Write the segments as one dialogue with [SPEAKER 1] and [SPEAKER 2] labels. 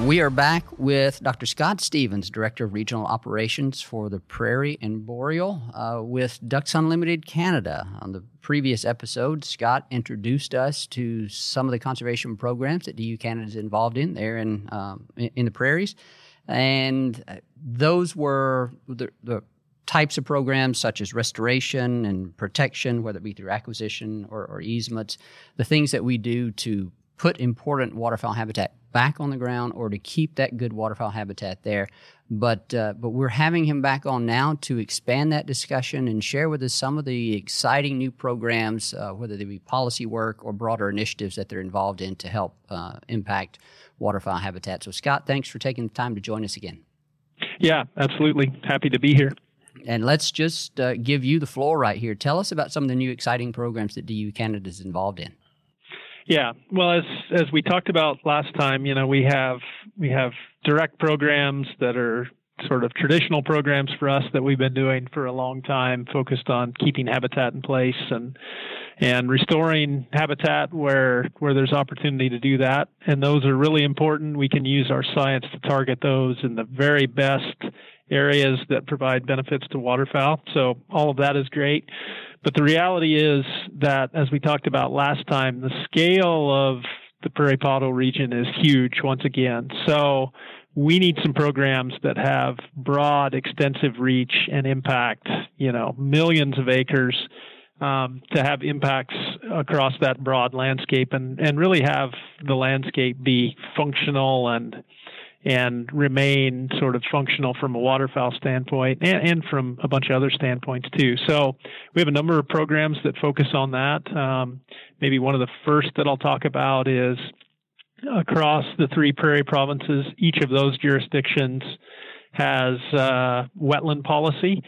[SPEAKER 1] We are back with Dr. Scott Stephens, Director of Regional Operations for the Prairie and Boreal, uh, with Ducks Unlimited Canada. On the previous episode, Scott introduced us to some of the conservation programs that DU Canada is involved in there in, um, in the prairies. And uh, those were the, the types of programs such as restoration and protection, whether it be through acquisition or, or easements, the things that we do to put important waterfowl habitat back on the ground or to keep that good waterfowl habitat there. But uh, but we're having him back on now to expand that discussion and share with us some of the exciting new programs, uh, whether they be policy work or broader initiatives that they're involved in to help uh, impact waterfowl habitat. So Scott, thanks for taking the time to join us again.
[SPEAKER 2] Yeah, absolutely. Happy to be here.
[SPEAKER 1] And let's just uh, give you the floor right here. Tell us about some of the new exciting programs that DU Canada is involved in.
[SPEAKER 2] Yeah, well, as as we talked about last time, you know, we have we have direct programs that are sort of traditional programs for us that we've been doing for a long time, focused on keeping habitat in place and and restoring habitat where where there's opportunity to do that. And those are really important. We can use our science to target those in the very best areas that provide benefits to waterfowl. So all of that is great. But the reality is that, as we talked about last time, the scale of the Prairie Pothole region is huge once again. So we need some programs that have broad, extensive reach and impact, you know, millions of acres um, to have impacts across that broad landscape and, and really have the landscape be functional and and remain sort of functional from a waterfowl standpoint and, and, from a bunch of other standpoints too. So we have a number of programs that focus on that. Um, maybe one of the first that I'll talk about is across the three prairie provinces, each of those jurisdictions has uh, wetland policy.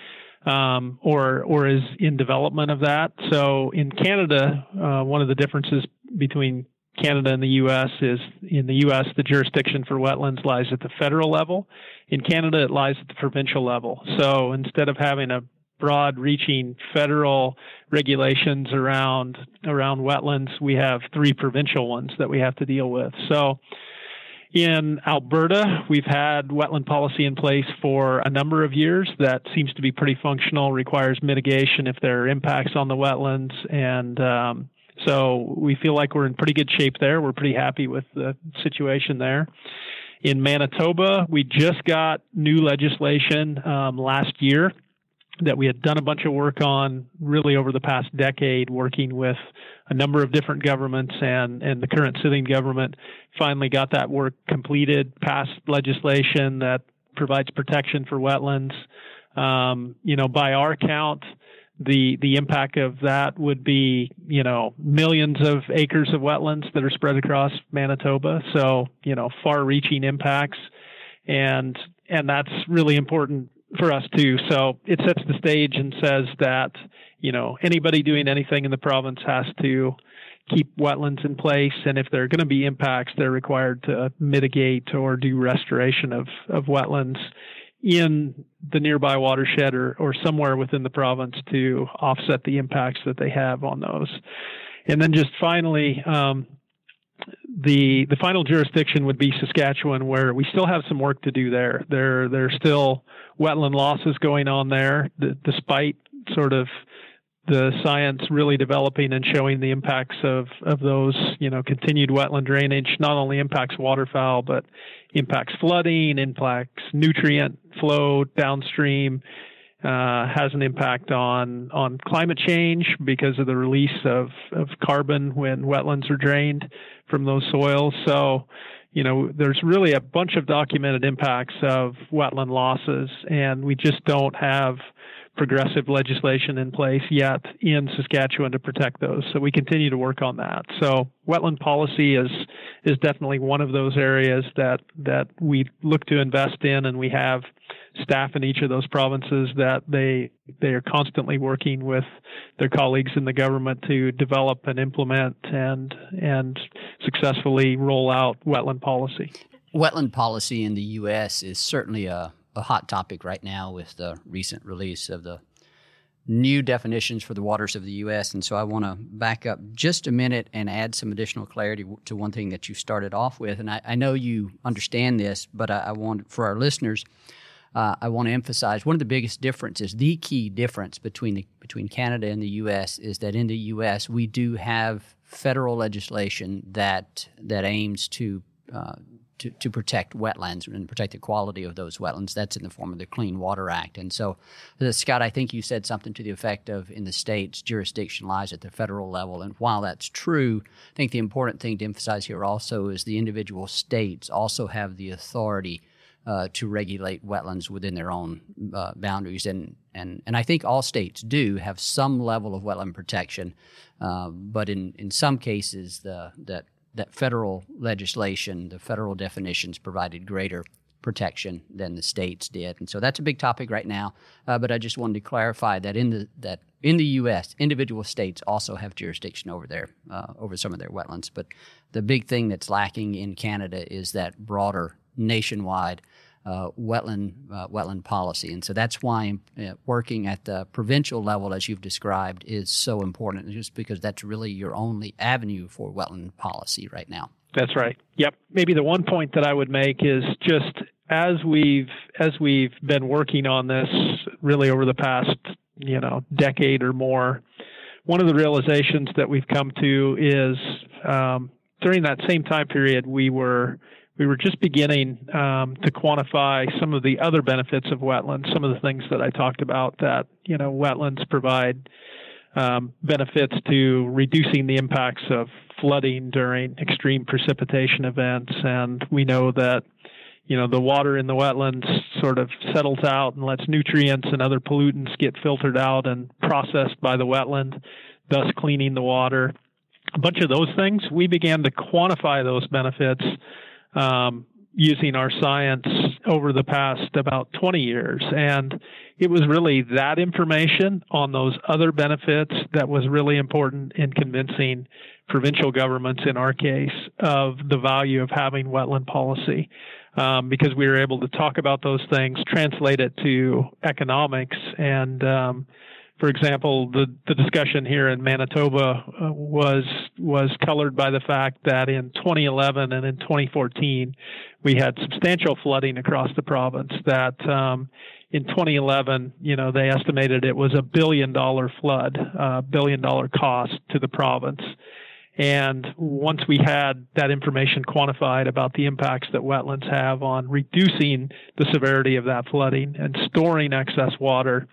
[SPEAKER 2] Um, or or is in development of that. So in Canada, uh, one of the differences between Canada and the U.S. is in the U.S. the jurisdiction for wetlands lies at the federal level. In Canada, it lies at the provincial level. So instead of having a broad-reaching federal regulations around around wetlands, we have three provincial ones that we have to deal with. So in Alberta, we've had wetland policy in place for a number of years that seems to be pretty functional, requires mitigation if there are impacts on the wetlands, and um, so we feel like we're in pretty good shape there. We're pretty happy with the situation there. In Manitoba, we just got new legislation um, last year that we had done a bunch of work on really over the past decade, working with a number of different governments and, and the current sitting government finally got that work completed, passed legislation that provides protection for wetlands. Um, you know, by our count, the the impact of that would be you know millions of acres of wetlands that are spread across Manitoba. So you know, far-reaching impacts, and and that's really important for us too. So it sets the stage and says that you know anybody doing anything in the province has to keep wetlands in place, and if there are going to be impacts, they're required to mitigate or do restoration of of wetlands in the nearby watershed or, or somewhere within the province to offset the impacts that they have on those. And then just finally, um, the the final jurisdiction would be Saskatchewan, where we still have some work to do there. There there's still wetland losses going on there, despite sort of the science really developing and showing the impacts of, of those, you know, continued wetland drainage not only impacts waterfowl, but impacts flooding, impacts nutrient flow downstream, uh, has an impact on, on climate change because of the release of, of carbon when wetlands are drained from those soils. So, you know, there's really a bunch of documented impacts of wetland losses, and we just don't have progressive legislation in place yet in Saskatchewan to protect those. So we continue to work on that. So wetland policy is is definitely one of those areas that that we look to invest in, and we have staff in each of those provinces that they they are constantly working with their colleagues in the government to develop and implement and and successfully roll out wetland policy.
[SPEAKER 1] Wetland policy in the U.S. is certainly a a hot topic right now with the recent release of the new definitions for the waters of the U.S. And so I want to back up just a minute and add some additional clarity to one thing that you started off with. And I, I know you understand this, but I, I want for our listeners. Uh, I want to emphasize one of the biggest differences, the key difference between the, between Canada and the U.S. is that in the U.S. we do have federal legislation that that aims to uh, to, to protect wetlands and protect the quality of those wetlands. That's in the form of the Clean Water Act. And so, uh, Scott, I think you said something to the effect of in the states, jurisdiction lies at the federal level. And while that's true, I think the important thing to emphasize here also is the individual states also have the authority uh, to regulate wetlands within their own uh, boundaries. And, and, and I think all states do have some level of wetland protection, uh, but in, in some cases, the, that that federal legislation, the federal definitions provided greater protection than the states did, and so that's a big topic right now. Uh, but I just wanted to clarify that in the that in the U.S., individual states also have jurisdiction over their uh, over some of their wetlands. But the big thing that's lacking in Canada is that broader nationwide uh, wetland uh, wetland policy, and so that's why uh, working at the provincial level, as you've described, is so important. Just because that's really your only avenue for wetland policy right now.
[SPEAKER 2] That's right. Yep. Maybe the one point that I would make is just as we've as we've been working on this really over the past you know decade or more, one of the realizations that we've come to is um, during that same time period we were we were just beginning um, to quantify some of the other benefits of wetlands, some of the things that I talked about that, you know, wetlands provide um, benefits to reducing the impacts of flooding during extreme precipitation events. And we know that, you know, the water in the wetlands sort of settles out and lets nutrients and other pollutants get filtered out and processed by the wetland, thus cleaning the water. A bunch of those things, we began to quantify those benefits um, using our science over the past about 20 years. And it was really that information on those other benefits that was really important in convincing provincial governments, in our case, of the value of having wetland policy. Um, because we were able to talk about those things, translate it to economics, and um, for example, the, the discussion here in Manitoba uh, was was colored by the fact that in 2011 and in 2014 we had substantial flooding across the province. That um, in 2011, you know, they estimated it was a billion dollar flood, uh, billion dollar cost to the province. And once we had that information quantified about the impacts that wetlands have on reducing the severity of that flooding and storing excess water,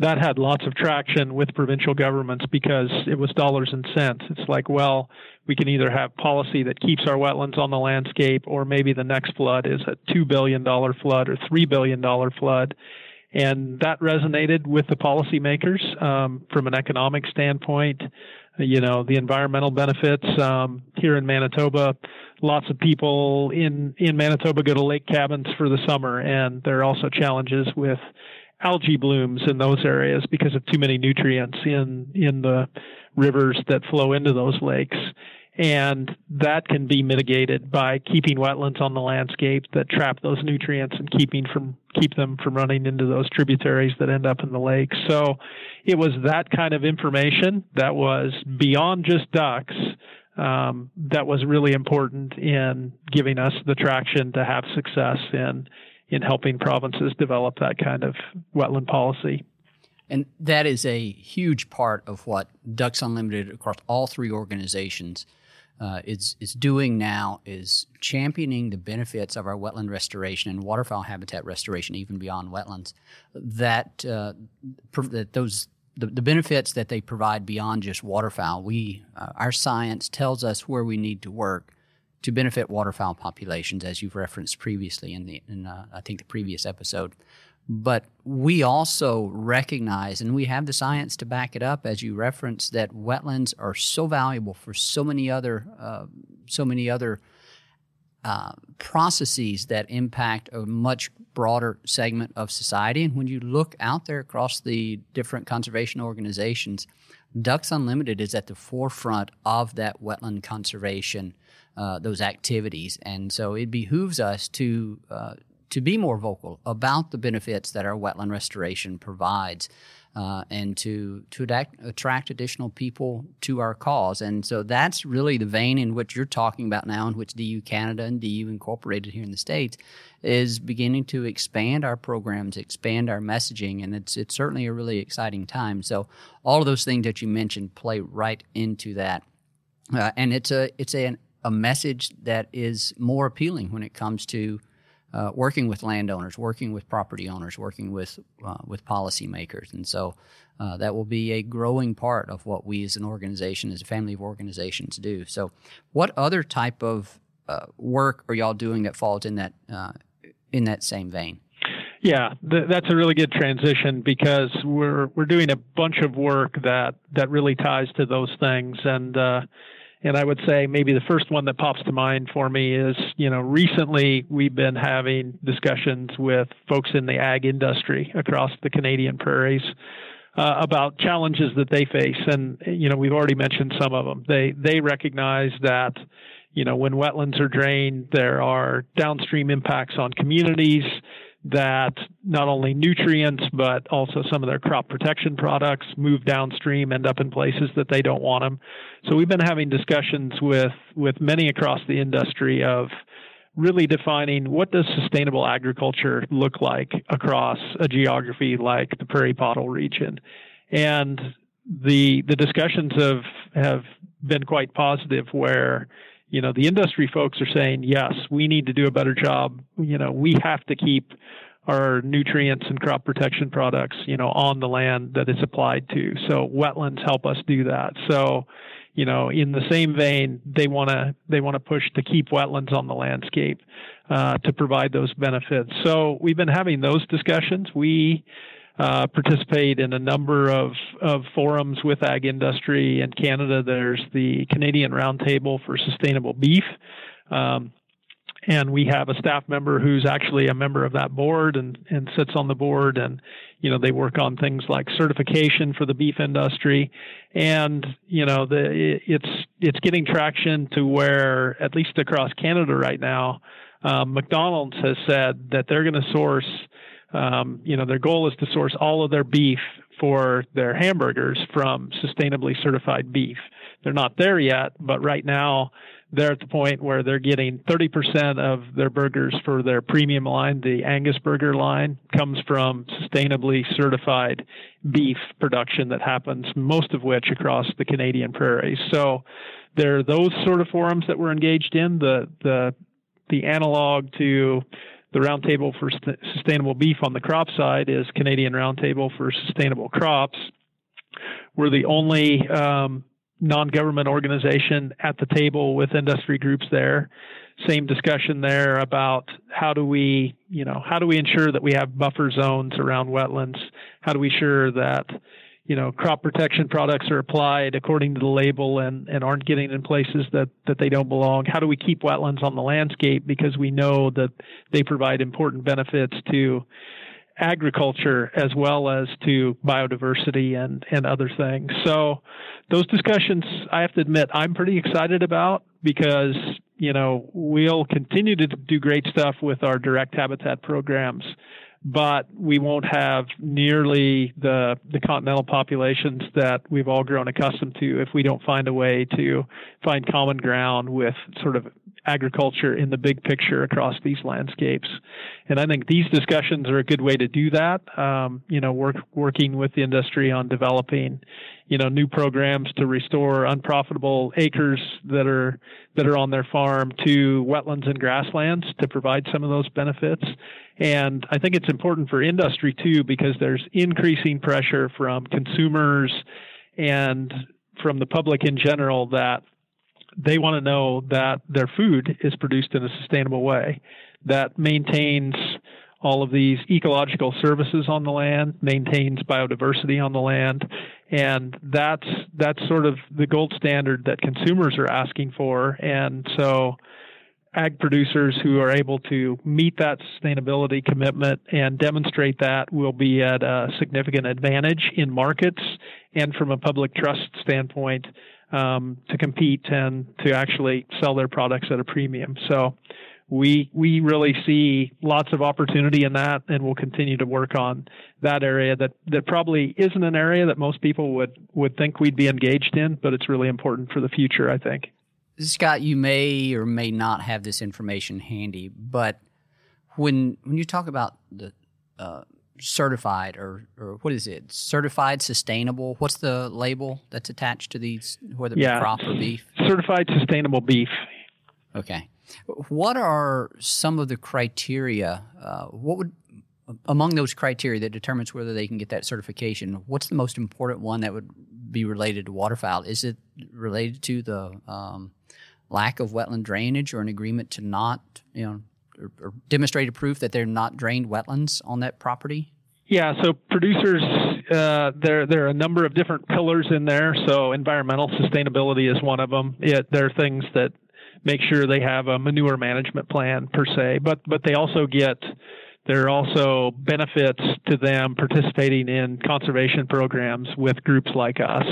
[SPEAKER 2] that had lots of traction with provincial governments because it was dollars and cents. It's like, well, we can either have policy that keeps our wetlands on the landscape, or maybe the next flood is a $2 billion flood or $3 billion flood. And that resonated with the policymakers um, from an economic standpoint. You know, the environmental benefits um, here in Manitoba. Lots of people in, in Manitoba go to lake cabins for the summer, and there are also challenges with algae blooms in those areas because of too many nutrients in in the rivers that flow into those lakes. And that can be mitigated by keeping wetlands on the landscape that trap those nutrients and keeping from keep them from running into those tributaries that end up in the lake. So it was that kind of information that was beyond just ducks um, that was really important in giving us the traction to have success in in helping provinces develop that kind of wetland policy.
[SPEAKER 1] And that is a huge part of what Ducks Unlimited across all three organizations uh, is is doing now is championing the benefits of our wetland restoration and waterfowl habitat restoration, even beyond wetlands. That uh, that those the, the, benefits that they provide beyond just waterfowl. We uh, our science tells us where we need to work to benefit waterfowl populations, as you've referenced previously in the in uh, I think the previous episode. But we also recognize, and we have the science to back it up, as you referenced, that wetlands are so valuable for so many other uh, so many other uh, processes that impact a much broader segment of society. And when you look out there across the different conservation organizations, Ducks Unlimited is at the forefront of that wetland conservation uh, those activities. And so it behooves us to uh, to be more vocal about the benefits that our wetland restoration provides. Uh, and to to attract, additional people to our cause, and so that's really the vein in which you're talking about now, in which DU Canada and DU Incorporated here in the states is beginning to expand our programs, expand our messaging, and it's it's certainly a really exciting time. So all of those things that you mentioned play right into that, uh, and it's a it's an a message that is more appealing when it comes to uh, working with landowners, working with property owners, working with uh, with policymakers, and so uh, that will be a growing part of what we as an organization, as a family of organizations, do. So, what other type of uh, work are y'all doing that falls in that uh, in that same vein?
[SPEAKER 2] Yeah, th- that's a really good transition because we're we're doing a bunch of work that that really ties to those things and uh, and I would say maybe the first one that pops to mind for me is, you know, recently we've been having discussions with folks in the ag industry across the Canadian prairies uh, about challenges that they face. And, you know, we've already mentioned some of them. They, they recognize that, you know, when wetlands are drained, there are downstream impacts on communities that not only nutrients but also some of their crop protection products move downstream end up in places that they don't want them. So we've been having discussions with with many across the industry of really defining what does sustainable agriculture look like across a geography like the prairie pothole region. And the the discussions have have been quite positive where you know, the industry folks are saying, yes, we need to do a better job. You know, we have to keep our nutrients and crop protection products, you know, on the land that it's applied to. So wetlands help us do that. So, you know, in the same vein, they want to they want to push to keep wetlands on the landscape uh, to provide those benefits. So we've been having those discussions. We uh, participate in a number of, of forums with ag industry in Canada. There's the Canadian Roundtable for Sustainable Beef. Um, and we have a staff member who's actually a member of that board and, and sits on the board and you know they work on things like certification for the beef industry and you know the it's it's getting traction to where at least across Canada right now um, McDonald's has said that they're going to source um, you know, their goal is to source all of their beef for their hamburgers from sustainably certified beef. They're not there yet, but right now they're at the point where they're getting 30% of their burgers for their premium line, the Angus burger line, comes from sustainably certified beef production that happens, most of which across the Canadian prairies. So there are those sort of forums that we're engaged in. The the the analog to the Roundtable for Sustainable Beef on the crop side is Canadian Roundtable for Sustainable Crops. We're the only um, non-government organization at the table with industry groups there. Same discussion there about how do we, you know, how do we ensure that we have buffer zones around wetlands? How do we ensure that, you know, crop protection products are applied according to the label and, and aren't getting in places that, that they don't belong? How do we keep wetlands on the landscape because we know that they provide important benefits to agriculture as well as to biodiversity and, and other things. So those discussions, I have to admit, I'm pretty excited about because, you know, we'll continue to do great stuff with our direct habitat programs, but we won't have nearly the, the continental populations that we've all grown accustomed to if we don't find a way to find common ground with sort of agriculture in the big picture across these landscapes. And I think these discussions are a good way to do that. Um, you know, work, working with the industry on developing, you know, new programs to restore unprofitable acres that are that are on their farm to wetlands and grasslands to provide some of those benefits. And I think it's important for industry too because there's increasing pressure from consumers and from the public in general that they want to know that their food is produced in a sustainable way that maintains all of these ecological services on the land, maintains biodiversity on the land, and that's that's sort of the gold standard that consumers are asking for. And so, ag producers who are able to meet that sustainability commitment and demonstrate that will be at a significant advantage in markets and from a public trust standpoint um, to compete and to actually sell their products at a premium. So we we really see lots of opportunity in that, and we'll continue to work on that area. That that probably isn't an area that most people would would think we'd be engaged in, but it's really important for the future. I think.
[SPEAKER 1] Scott, you may or may not have this information handy, but when when you talk about the uh, certified or, or what is it? Certified sustainable. What's the label that's attached to these, whether yeah. crop or beef?
[SPEAKER 2] Certified sustainable beef.
[SPEAKER 1] Okay. What are some of the criteria? Uh, what would among those criteria that determines whether they can get that certification? What's the most important one that would be related to waterfowl? Is it related to the um, lack of wetland drainage or an agreement to not, you know, or, or demonstrated proof that they're not drained wetlands on that property?
[SPEAKER 2] Yeah, so producers, uh, there there are a number of different pillars in there. So environmental sustainability is one of them. It, there are things that make sure they have a manure management plan per se, but but they also get there are also benefits to them participating in conservation programs with groups like us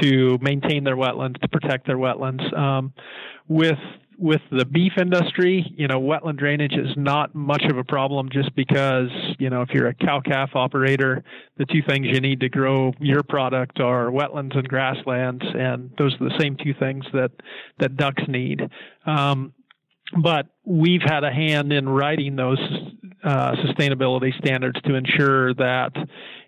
[SPEAKER 2] to maintain their wetlands, to protect their wetlands. Um, with with the beef industry, you know, wetland drainage is not much of a problem just because, you know, if you're a cow calf operator, the two things you need to grow your product are wetlands and grasslands, and those are the same two things that, that ducks need. Um, but we've had a hand in writing those uh, sustainability standards to ensure that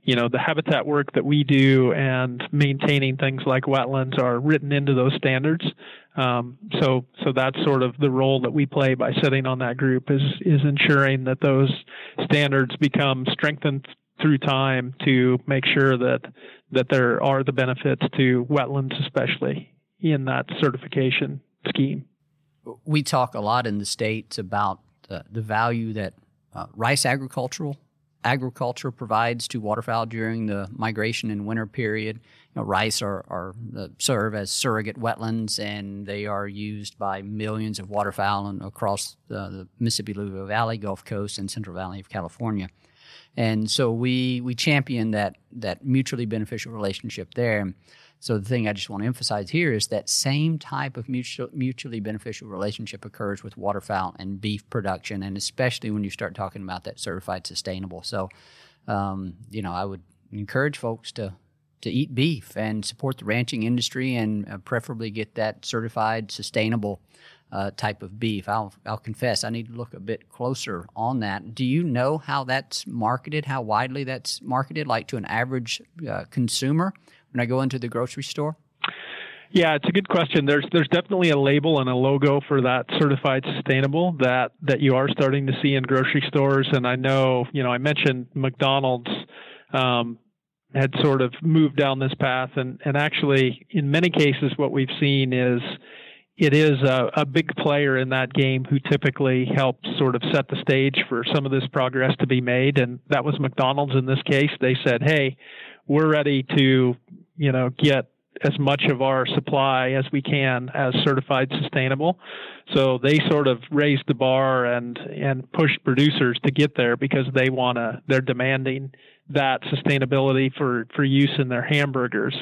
[SPEAKER 2] you know the habitat work that we do and maintaining things like wetlands are written into those standards. Um, so so that's sort of the role that we play by sitting on that group is is ensuring that those standards become strengthened through time to make sure that that there are the benefits to wetlands, especially in that certification scheme.
[SPEAKER 1] We talk a lot in the states about the, the value that uh, rice agricultural agriculture provides to waterfowl during the migration and winter period. You know, rice are, are uh, serve as surrogate wetlands, and they are used by millions of waterfowl across the, the Mississippi Alluvial Valley, Gulf Coast, and Central Valley of California. And so we we champion that that mutually beneficial relationship there. So the thing I just want to emphasize here is that same type of mutual, mutually beneficial relationship occurs with waterfowl and beef production, and especially when you start talking about that certified sustainable. So, um, you know, I would encourage folks to to eat beef and support the ranching industry and uh, preferably get that certified sustainable uh, type of beef. I'll, I'll confess, I need to look a bit closer on that. Do you know how that's marketed, how widely that's marketed, like to an average uh, consumer when I go into the grocery store?
[SPEAKER 2] Yeah, it's a good question. There's there's definitely a label and a logo for that certified sustainable that that you are starting to see in grocery stores. And I know, you know, I mentioned McDonald's um, had sort of moved down this path, and and actually, in many cases, what we've seen is it is a, a, big player in that game who typically helps sort of set the stage for some of this progress to be made. And that was McDonald's in this case. They said, "Hey, we're ready to, you know, get as much of our supply as we can as certified sustainable." So they sort of raised the bar and and pushed producers to get there because they want to. They're demanding that sustainability for for use in their hamburgers.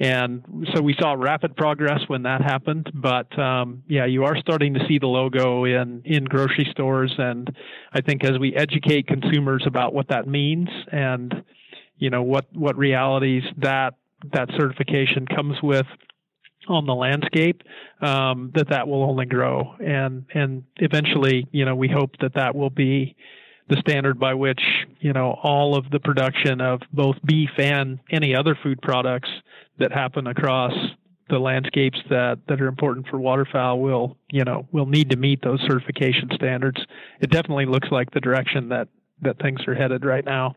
[SPEAKER 2] And so we saw rapid progress when that happened. But um, yeah, you are starting to see the logo in, in grocery stores. And I think as we educate consumers about what that means and, you know, what, what realities that, that certification comes with on the landscape, um, that that will only grow. And, and eventually, you know, we hope that that will be the standard by which you know all of the production of both beef and any other food products that happen across the landscapes that, that are important for waterfowl will you know will need to meet those certification standards. It definitely looks like the direction that that things are headed right now.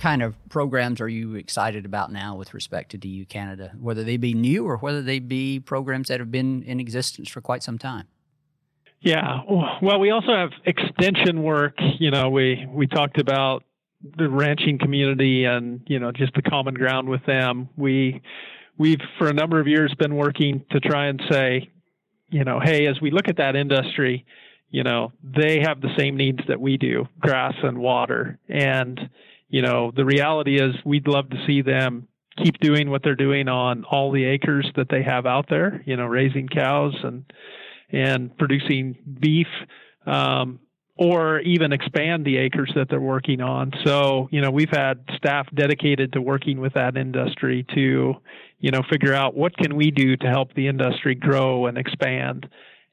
[SPEAKER 1] kind of programs are you excited about now with respect to DU Canada, whether they be new or whether they be programs that have been in existence for quite some time?
[SPEAKER 2] Yeah, well, we also have extension work. You know, we we talked about the ranching community and you know just the common ground with them. We we've for a number of years been working to try and say, you know, hey, as we look at that industry, you know, they have the same needs that we do, grass and water, and you know, the reality is we'd love to see them keep doing what they're doing on all the acres that they have out there, you know, raising cows and and producing beef, um, or even expand the acres that they're working on. So, you know, we've had staff dedicated to working with that industry to, you know, figure out what can we do to help the industry grow and expand.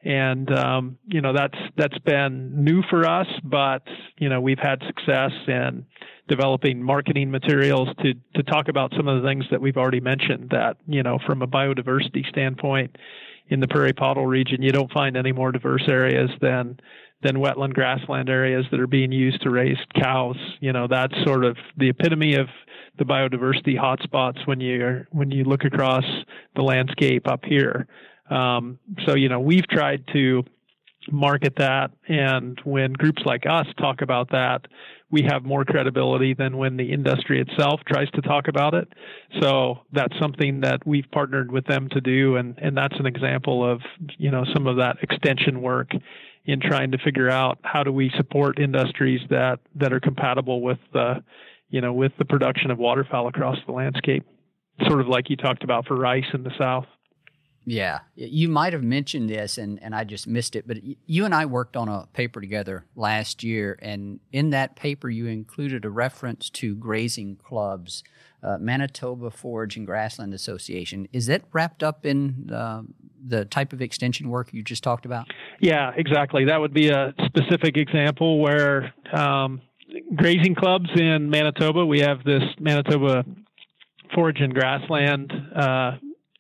[SPEAKER 2] And um, you know, that's that's been new for us, but you know, we've had success in developing marketing materials to to talk about some of the things that we've already mentioned. That you know, from a biodiversity standpoint, in the prairie pothole region, you don't find any more diverse areas than than wetland grassland areas that are being used to raise cows. You know, that's sort of the epitome of the biodiversity hotspots when you when you look across the landscape up here. Um, so you know, we've tried to market that. And when groups like us talk about that, we have more credibility than when the industry itself tries to talk about it. So that's something that we've partnered with them to do, and, and that's an example of you know some of that extension work in trying to figure out how do we support industries that that are compatible with the you know with the production of waterfowl across the landscape, sort of like you talked about for rice in the south.
[SPEAKER 1] Yeah, you might have mentioned this, and, and I just missed it. But you and I worked on a paper together last year, and in that paper, you included a reference to grazing clubs, uh, Manitoba Forage and Grassland Association. Is that wrapped up in the type of extension work you just talked about?
[SPEAKER 2] Yeah, exactly. That would be a specific example where um, grazing clubs in Manitoba, we have this Manitoba Forage and Grassland. Uh,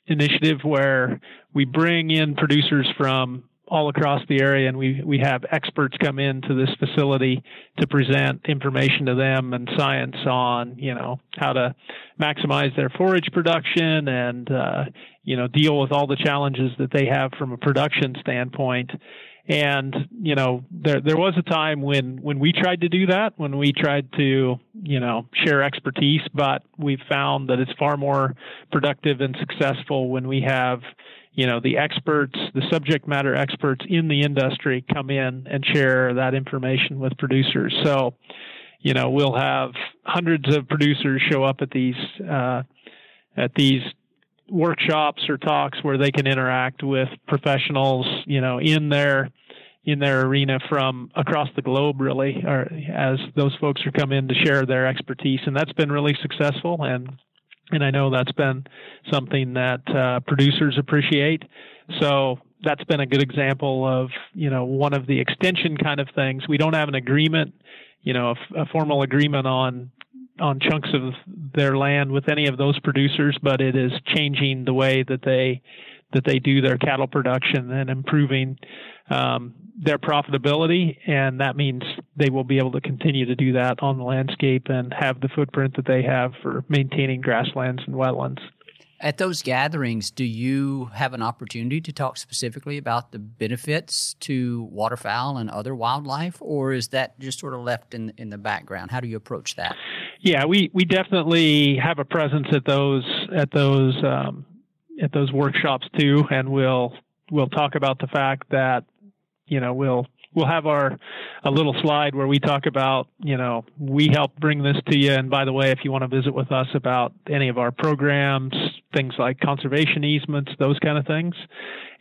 [SPEAKER 2] initiative where we bring in producers from all across the area and we, we have experts come into this facility to present information to them and science on you know how to maximize their forage production and uh, you know deal with all the challenges that they have from a production standpoint and you know, there there was a time when when we tried to do that, when we tried to you know share expertise, but we found that it's far more productive and successful when we have you know the experts, the subject matter experts in the industry come in and share that information with producers. So, you know, we'll have hundreds of producers show up at these uh, at these workshops or talks where they can interact with professionals, you know, in their in their arena from across the globe, really, or as those folks are come in to share their expertise, and that's been really successful. And and I know that's been something that uh, producers appreciate. So that's been a good example of you know one of the extension kind of things. We don't have an agreement, you know, a, a formal agreement on on chunks of their land with any of those producers, but it is changing the way that they that they do their cattle production and improving um, their profitability, and that means they will be able to continue to do that on the landscape and have the footprint that they have for maintaining grasslands and wetlands.
[SPEAKER 1] At those gatherings, do you have an opportunity to talk specifically about the benefits to waterfowl and other wildlife, or is that just sort of left in in the background? How do you approach that?
[SPEAKER 2] Yeah, we, we definitely have a presence at those at those um, at those workshops too, and we'll we'll talk about the fact that you know we'll we'll have our a little slide where we talk about you know we help bring this to you. And by the way if you want to visit with us about any of our programs things like conservation easements those kind of things.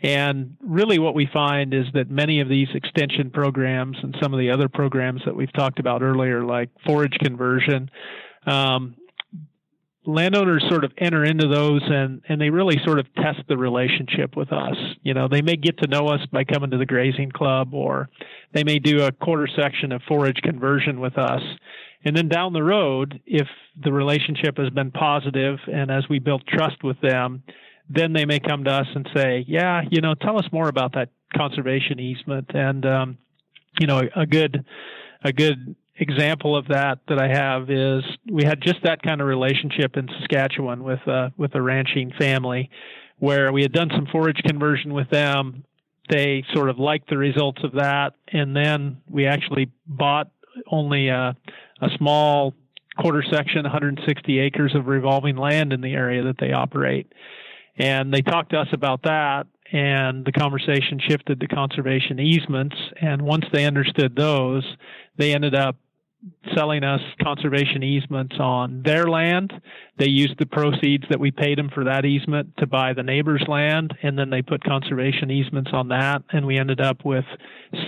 [SPEAKER 2] And really what we find is that many of these extension programs and some of the other programs that we've talked about earlier like forage conversion um, landowners sort of enter into those and, and they really sort of test the relationship with us. You know, they may get to know us by coming to the grazing club or they may do a quarter section of forage conversion with us. And then down the road, if the relationship has been positive and as we build trust with them, then they may come to us and say, yeah, you know, tell us more about that conservation easement. And, um, you know, a good, a good example of that that I have is we had just that kind of relationship in Saskatchewan with uh, with a ranching family, where we had done some forage conversion with them. They sort of liked the results of that, and then we actually bought only a, a small quarter section, 160 acres of revolving land in the area that they operate. And they talked to us about that, and the conversation shifted to conservation easements. And once they understood those, they ended up selling us conservation easements on their land. They used the proceeds that we paid them for that easement to buy the neighbor's land, and then they put conservation easements on that, and we ended up with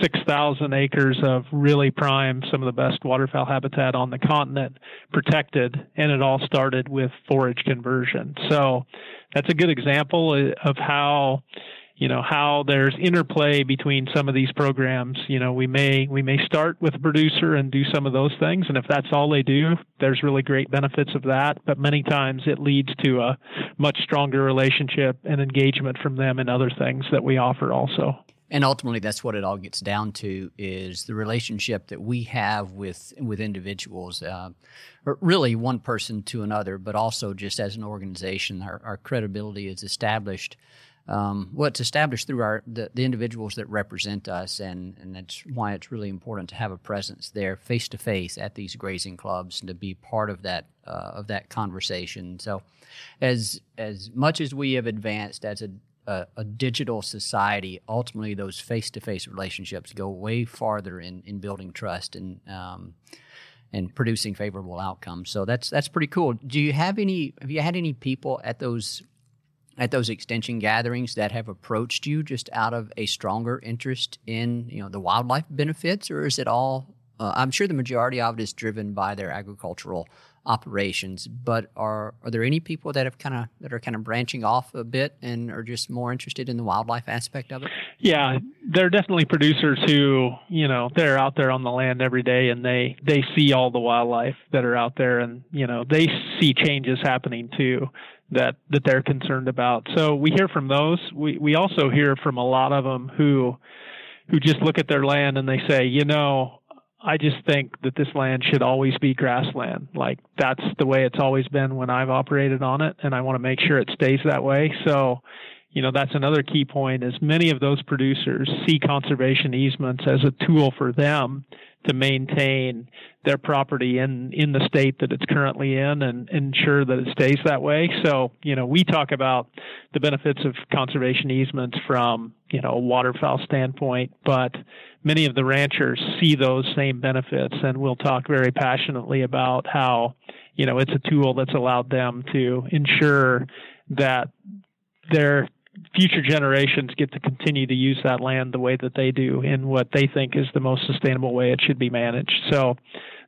[SPEAKER 2] 6,000 acres of really prime, some of the best waterfowl habitat on the continent protected, and it all started with forage conversion. So that's a good example of how you know how there's interplay between some of these programs. You know we may we may start with a producer and do some of those things and if that's all they do there's really great benefits of that. But many times it leads to a much stronger relationship and engagement from them and other things that we offer also.
[SPEAKER 1] And ultimately that's what it all gets down to is the relationship that we have with with individuals uh, really one person to another but also just as an organization our, our credibility is established um, well, it's established through our the, the, individuals that represent us, and and that's why it's really important to have a presence there, face to face, at these grazing clubs, and to be part of that uh, of that conversation. So, as as much as we have advanced as a a, a digital society, ultimately those face to face relationships go way farther in in building trust and. Um, and producing favorable outcomes. So that's that's pretty cool. Do you have any? Have you had any people at those at those extension gatherings that have approached you just out of a stronger interest in you know the wildlife benefits, or is it all? Uh, I'm sure the majority of it is driven by their agricultural operations, but are are there any people that have kind of that are kind of branching off a bit and are just more interested in the wildlife aspect of it?
[SPEAKER 2] Yeah, there are definitely producers who you know they're out there on the land every day and they they see all the wildlife that are out there and you know they see changes happening too that that they're concerned about. So we hear from those. We we also hear from a lot of them who who just look at their land and they say, you know, I just think that this land should always be grassland. Like that's the way it's always been when I've operated on it, and I want to make sure it stays that way. So, you know, that's another key point. Is many of those producers see conservation easements as a tool for them to maintain their property in in the state that it's currently in and ensure that it stays that way. So, you know, we talk about the benefits of conservation easements from, you know, a waterfowl standpoint, but many of the ranchers see those same benefits and we'll talk very passionately about how, you know, it's a tool that's allowed them to ensure that their future generations get to continue to use that land the way that they do in what they think is the most sustainable way it should be managed. So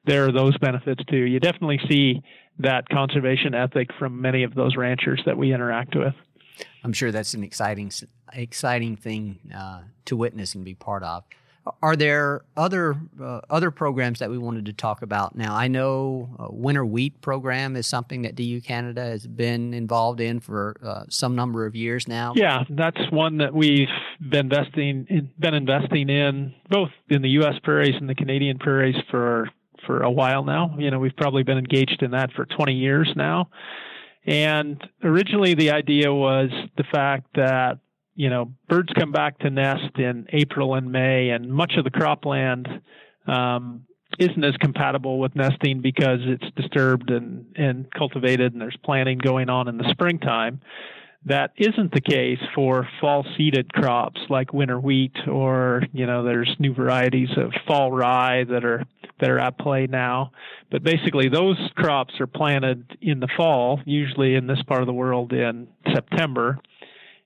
[SPEAKER 2] there are those benefits too. You definitely see that conservation ethic from many of those ranchers that we interact with.
[SPEAKER 1] I'm sure that's an exciting exciting thing uh, to witness and be part of. Are there other uh, other programs that we wanted to talk about? Now, I know uh, Winter Wheat program is something that DU Canada has been involved in for uh, some number of years now.
[SPEAKER 2] Yeah, that's one that we've been investing in, been investing in both in the U.S. prairies and the Canadian prairies for for a while now. You know, we've probably been engaged in that for 20 years now. And originally, the idea was the fact that you know, birds come back to nest in April and May, and much of the cropland um, isn't as compatible with nesting because it's disturbed and, and cultivated, and there's planting going on in the springtime. That isn't the case for fall seeded crops like winter wheat, or you know, there's new varieties of fall rye that are that are at play now. But basically, those crops are planted in the fall, usually in this part of the world in September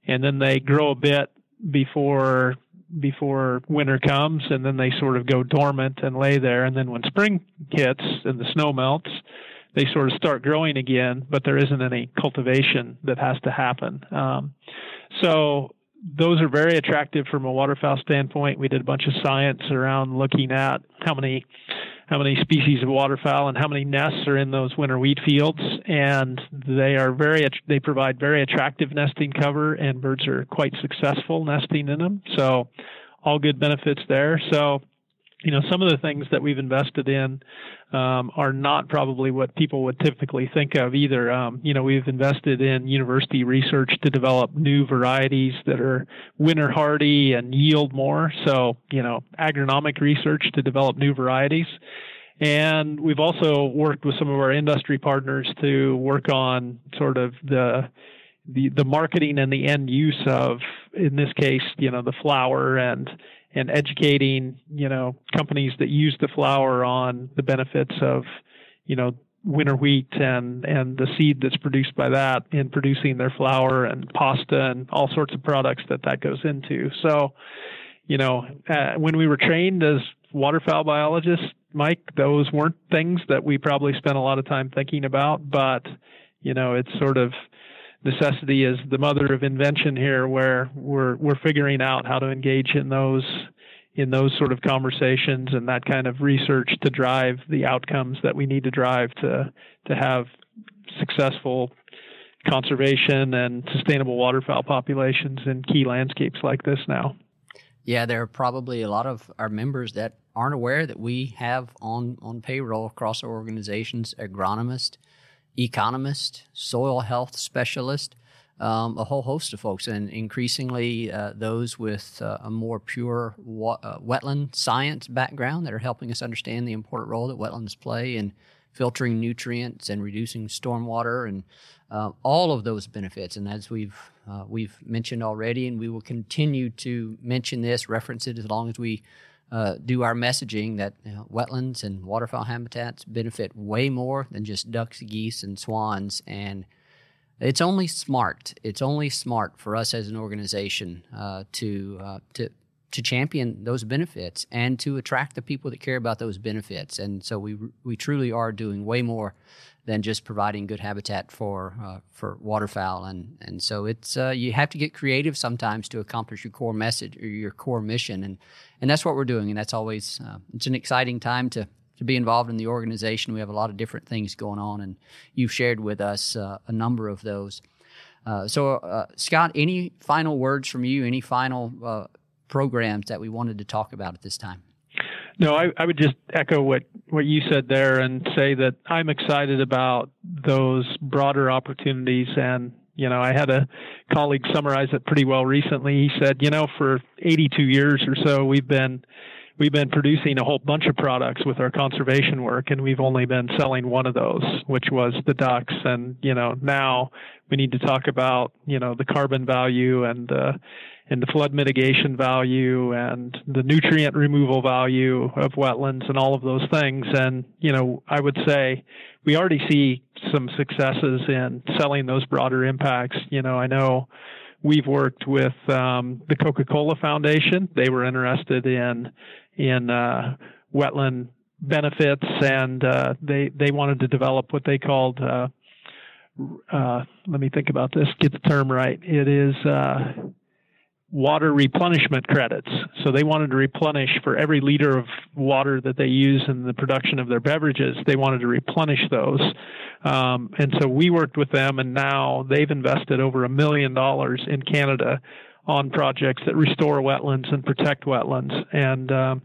[SPEAKER 2] and then they grow a bit before before winter comes and then they sort of go dormant and lay there. And then when spring hits and the snow melts they sort of start growing again but there isn't any cultivation that has to happen. Um, so those are very attractive from a waterfowl standpoint. We did a bunch of science around looking at how many how many species of waterfowl and how many nests are in those winter wheat fields. And they are very, they provide very attractive nesting cover, and birds are quite successful nesting in them. So, all good benefits there. So, you know, some of the things that we've invested in um, are not probably what people would typically think of either. Um, you know, we've invested in university research to develop new varieties that are winter hardy and yield more. So, you know, agronomic research to develop new varieties. And we've also worked with some of our industry partners to work on sort of the the, the marketing and the end use of, in this case, you know, the flour and and educating you know companies that use the flour on the benefits of you know winter wheat and and the seed that's produced by that in producing their flour and pasta and all sorts of products that that goes into. So you know uh, when we were trained as waterfowl biologists mike those weren't things that we probably spent a lot of time thinking about but you know it's sort of necessity is the mother of invention here where we're we're figuring out how to engage in those in those sort of conversations and that kind of research to drive the outcomes that we need to drive to to have successful conservation and sustainable waterfowl populations in key landscapes like this now.
[SPEAKER 1] Yeah, there are probably a lot of our members that aren't aware that we have on, on payroll across our organizations agronomist, economist, soil health specialist, um, a whole host of folks, and increasingly uh, those with uh, a more pure wa- uh, wetland science background that are helping us understand the important role that wetlands play in filtering nutrients and reducing stormwater and uh, all of those benefits. And as we've uh, we've mentioned already, and we will continue to mention this, reference it as long as we uh, do our messaging that you know, wetlands and waterfowl habitats benefit way more than just ducks, geese, and swans. And it's only smart. It's only smart for us as an organization uh, to uh, to to champion those benefits and to attract the people that care about those benefits. And so we we truly are doing way more than just providing good habitat for uh, for waterfowl. And and so it's uh, you have to get creative sometimes to accomplish your core message or your core mission. And and that's what we're doing. And that's always uh, it's an exciting time to to be involved in the organization. We have a lot of different things going on, and you've shared with us uh, a number of those. Uh, so, uh, Scott, any final words from you? Any final programs that we wanted to talk about at this time?
[SPEAKER 2] No, I, I would just echo what, what you said there and say that I'm excited about those broader opportunities. And, you know, I had a colleague summarize it pretty well recently. He said, you know, for 82 years or so, we've been we've been producing a whole bunch of products with our conservation work and we've only been selling one of those which was the ducks and you know now we need to talk about you know the carbon value and uh, and the flood mitigation value and the nutrient removal value of wetlands and all of those things and you know I would say we already see some successes in selling those broader impacts you know I know we've worked with um, the Coca-Cola Foundation. They were interested in in uh, wetland benefits, and uh, they they wanted to develop what they called. Uh, uh let me think about this. Get the term right. It is uh, water replenishment credits. So they wanted to replenish for every liter of water that they use in the production of their beverages. They wanted to replenish those. Um, and so we worked with them, and now they've invested over a million dollars in Canada on projects that restore wetlands and protect wetlands. And um,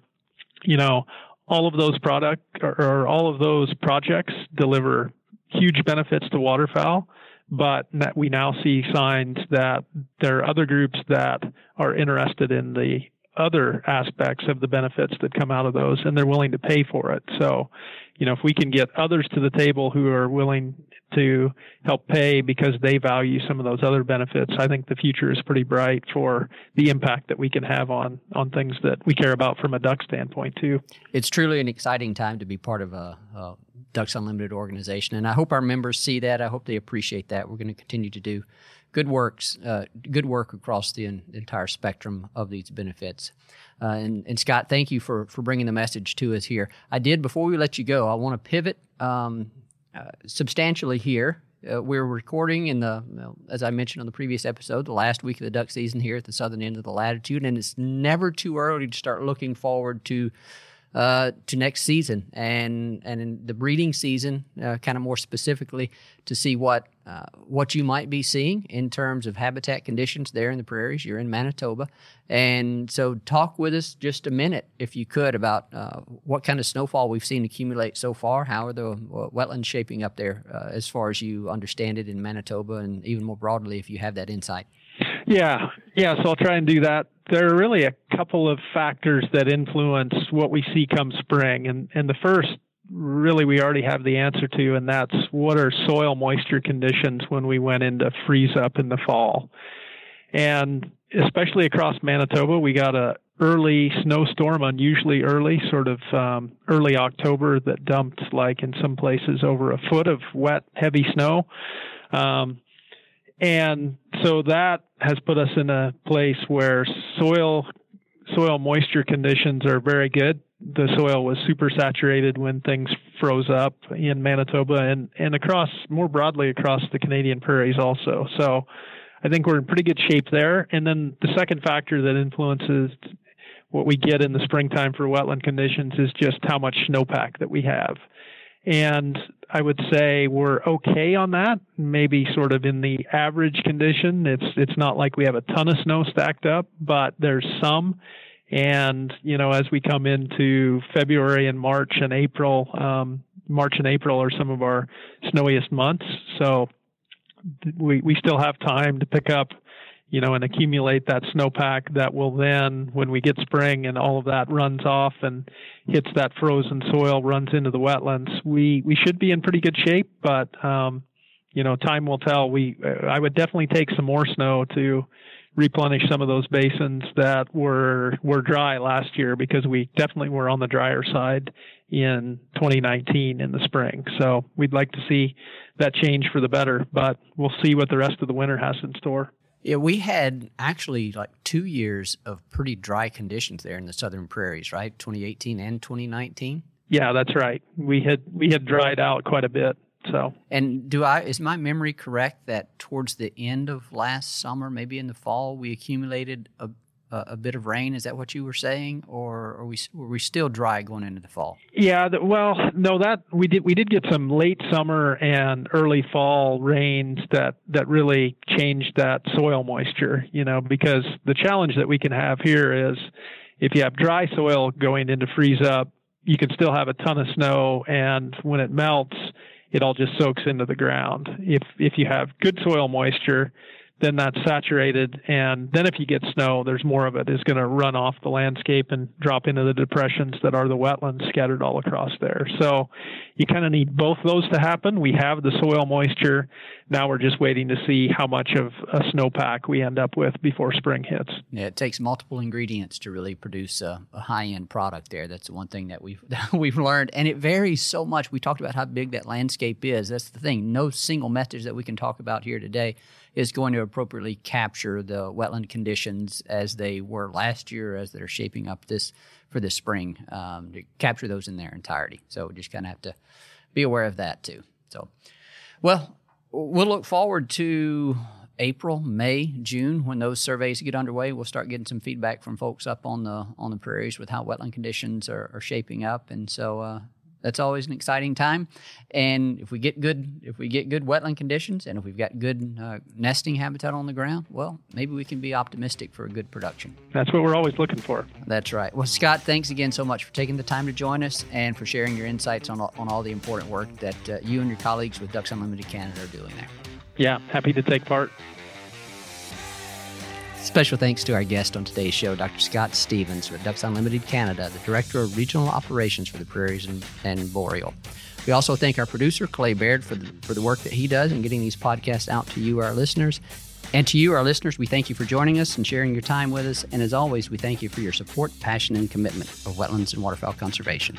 [SPEAKER 2] you know, all of those product or, or all of those projects deliver huge benefits to waterfowl but we now see signs that there are other groups that are interested in the other aspects of the benefits that come out of those and they're willing to pay for it. So, you know, if we can get others to the table who are willing to help pay because they value some of those other benefits, I think the future is pretty bright for the impact that we can have on on things that we care about from a duck standpoint too.
[SPEAKER 1] It's truly an exciting time to be part of a, a Ducks Unlimited organization, and I hope our members see that. I hope they appreciate that. We're going to continue to do good works, uh, good work across the entire spectrum of these benefits. Uh, and, and, Scott, thank you for for bringing the message to us here. I did before we let you go. I want to pivot um, uh, substantially here. Uh, we're recording in the, as I mentioned on the previous episode, the last week of the duck season here at the southern end of the latitude, and it's never too early to start looking forward to uh, to next season and and in the breeding season, uh, kind of more specifically, to see what uh, what you might be seeing in terms of habitat conditions there in the prairies. You're in Manitoba, and so talk with us just a minute, if you could, about uh, what kind of snowfall we've seen accumulate so far. How are the wetlands shaping up there, uh, as far as you understand it in Manitoba, and even more broadly, if you have that insight.
[SPEAKER 2] Yeah, yeah. So I'll try and do that. There are really a couple of factors that influence what we see come spring, and and the first really we already have the answer to, and that's what are soil moisture conditions when we went into freeze up in the fall, and especially across Manitoba, we got a early snowstorm, unusually early, sort of um, early October, that dumped like in some places over a foot of wet, heavy snow. Um, and so that has put us in a place where soil soil moisture conditions are very good. The soil was super saturated when things froze up in Manitoba and, and across more broadly across the Canadian prairies also. So I think we're in pretty good shape there. And then the second factor that influences what we get in the springtime for wetland conditions is just how much snowpack that we have. And I would say we're okay on that, maybe sort of in the average condition. It's it's not like we have a ton of snow stacked up, but there's some. And you know, as we come into February and March and April, um, March and April are some of our snowiest months. So we we still have time to pick up you know, and accumulate that snowpack that will then, when we get spring and all of that runs off and hits that frozen soil, runs into the wetlands, we, we should be in pretty good shape. But, um, you know, time will tell. We, I would definitely take some more snow to replenish some of those basins that were were dry last year because we definitely were on the drier side in 2019 in the spring. So we'd like to see that change for the better, but we'll see what the rest of the winter has in store.
[SPEAKER 1] Yeah, we had actually like two years of pretty dry conditions there in the southern prairies, right? 2018 and 2019.
[SPEAKER 2] Yeah, that's right. We had we had dried out quite a bit. So,
[SPEAKER 1] and do I is my memory correct that towards the end of last summer, maybe in the fall, we accumulated a a, bit of rain. Is that what you were saying, or are we were we still dry going into the fall?
[SPEAKER 2] Yeah, the, well, no, that we did we did get some late summer and early fall rains that that really changed that soil moisture. You know, because the challenge that we can have here is if you have dry soil going into freeze up, you can still have a ton of snow, and when it melts, it all just soaks into the ground. If if you have good soil moisture then that's saturated. And then if you get snow, there's more of it is going to run off the landscape and drop into the depressions that are the wetlands scattered all across there. So you kind of need both those to happen. We have the soil moisture. Now we're just waiting to see how much of a snowpack we end up with before spring hits.
[SPEAKER 1] Yeah, it takes multiple ingredients to really produce a, a high-end product there. That's the one thing that we've that we've learned, and it varies so much. We talked about how big that landscape is. That's the thing. No single message that we can talk about here today is going to appropriately capture the wetland conditions as they were last year, as they're shaping up this for this spring, um, to capture those in their entirety. So we just kind of have to be aware of that too. So, well, we'll look forward to April, May, June when those surveys get underway. We'll start getting some feedback from folks up on the on the prairies with how wetland conditions are, are shaping up, and so uh, that's always an exciting time. And if we get good, if we get good wetland conditions, and if we've got good uh, nesting habitat on the ground, well, maybe we can be optimistic for a good production.
[SPEAKER 2] That's what we're always looking for.
[SPEAKER 1] That's right. Well, Scott, thanks again so much for taking the time to join us and for sharing your insights on all, on all the important work that uh, you and your colleagues with Ducks Unlimited Canada are doing there.
[SPEAKER 2] Yeah, happy to take part.
[SPEAKER 1] Special thanks to our guest on today's show, Dr. Scott Stephens with Ducks Unlimited Canada, the Director of Regional Operations for the Prairies and, and Boreal. We also thank our producer, Clay Baird, for the, for the work that he does in getting these podcasts out to you, our listeners. And to you, our listeners, we thank you for joining us and sharing your time with us. And as always, we thank you for your support, passion, and commitment of wetlands and waterfowl conservation.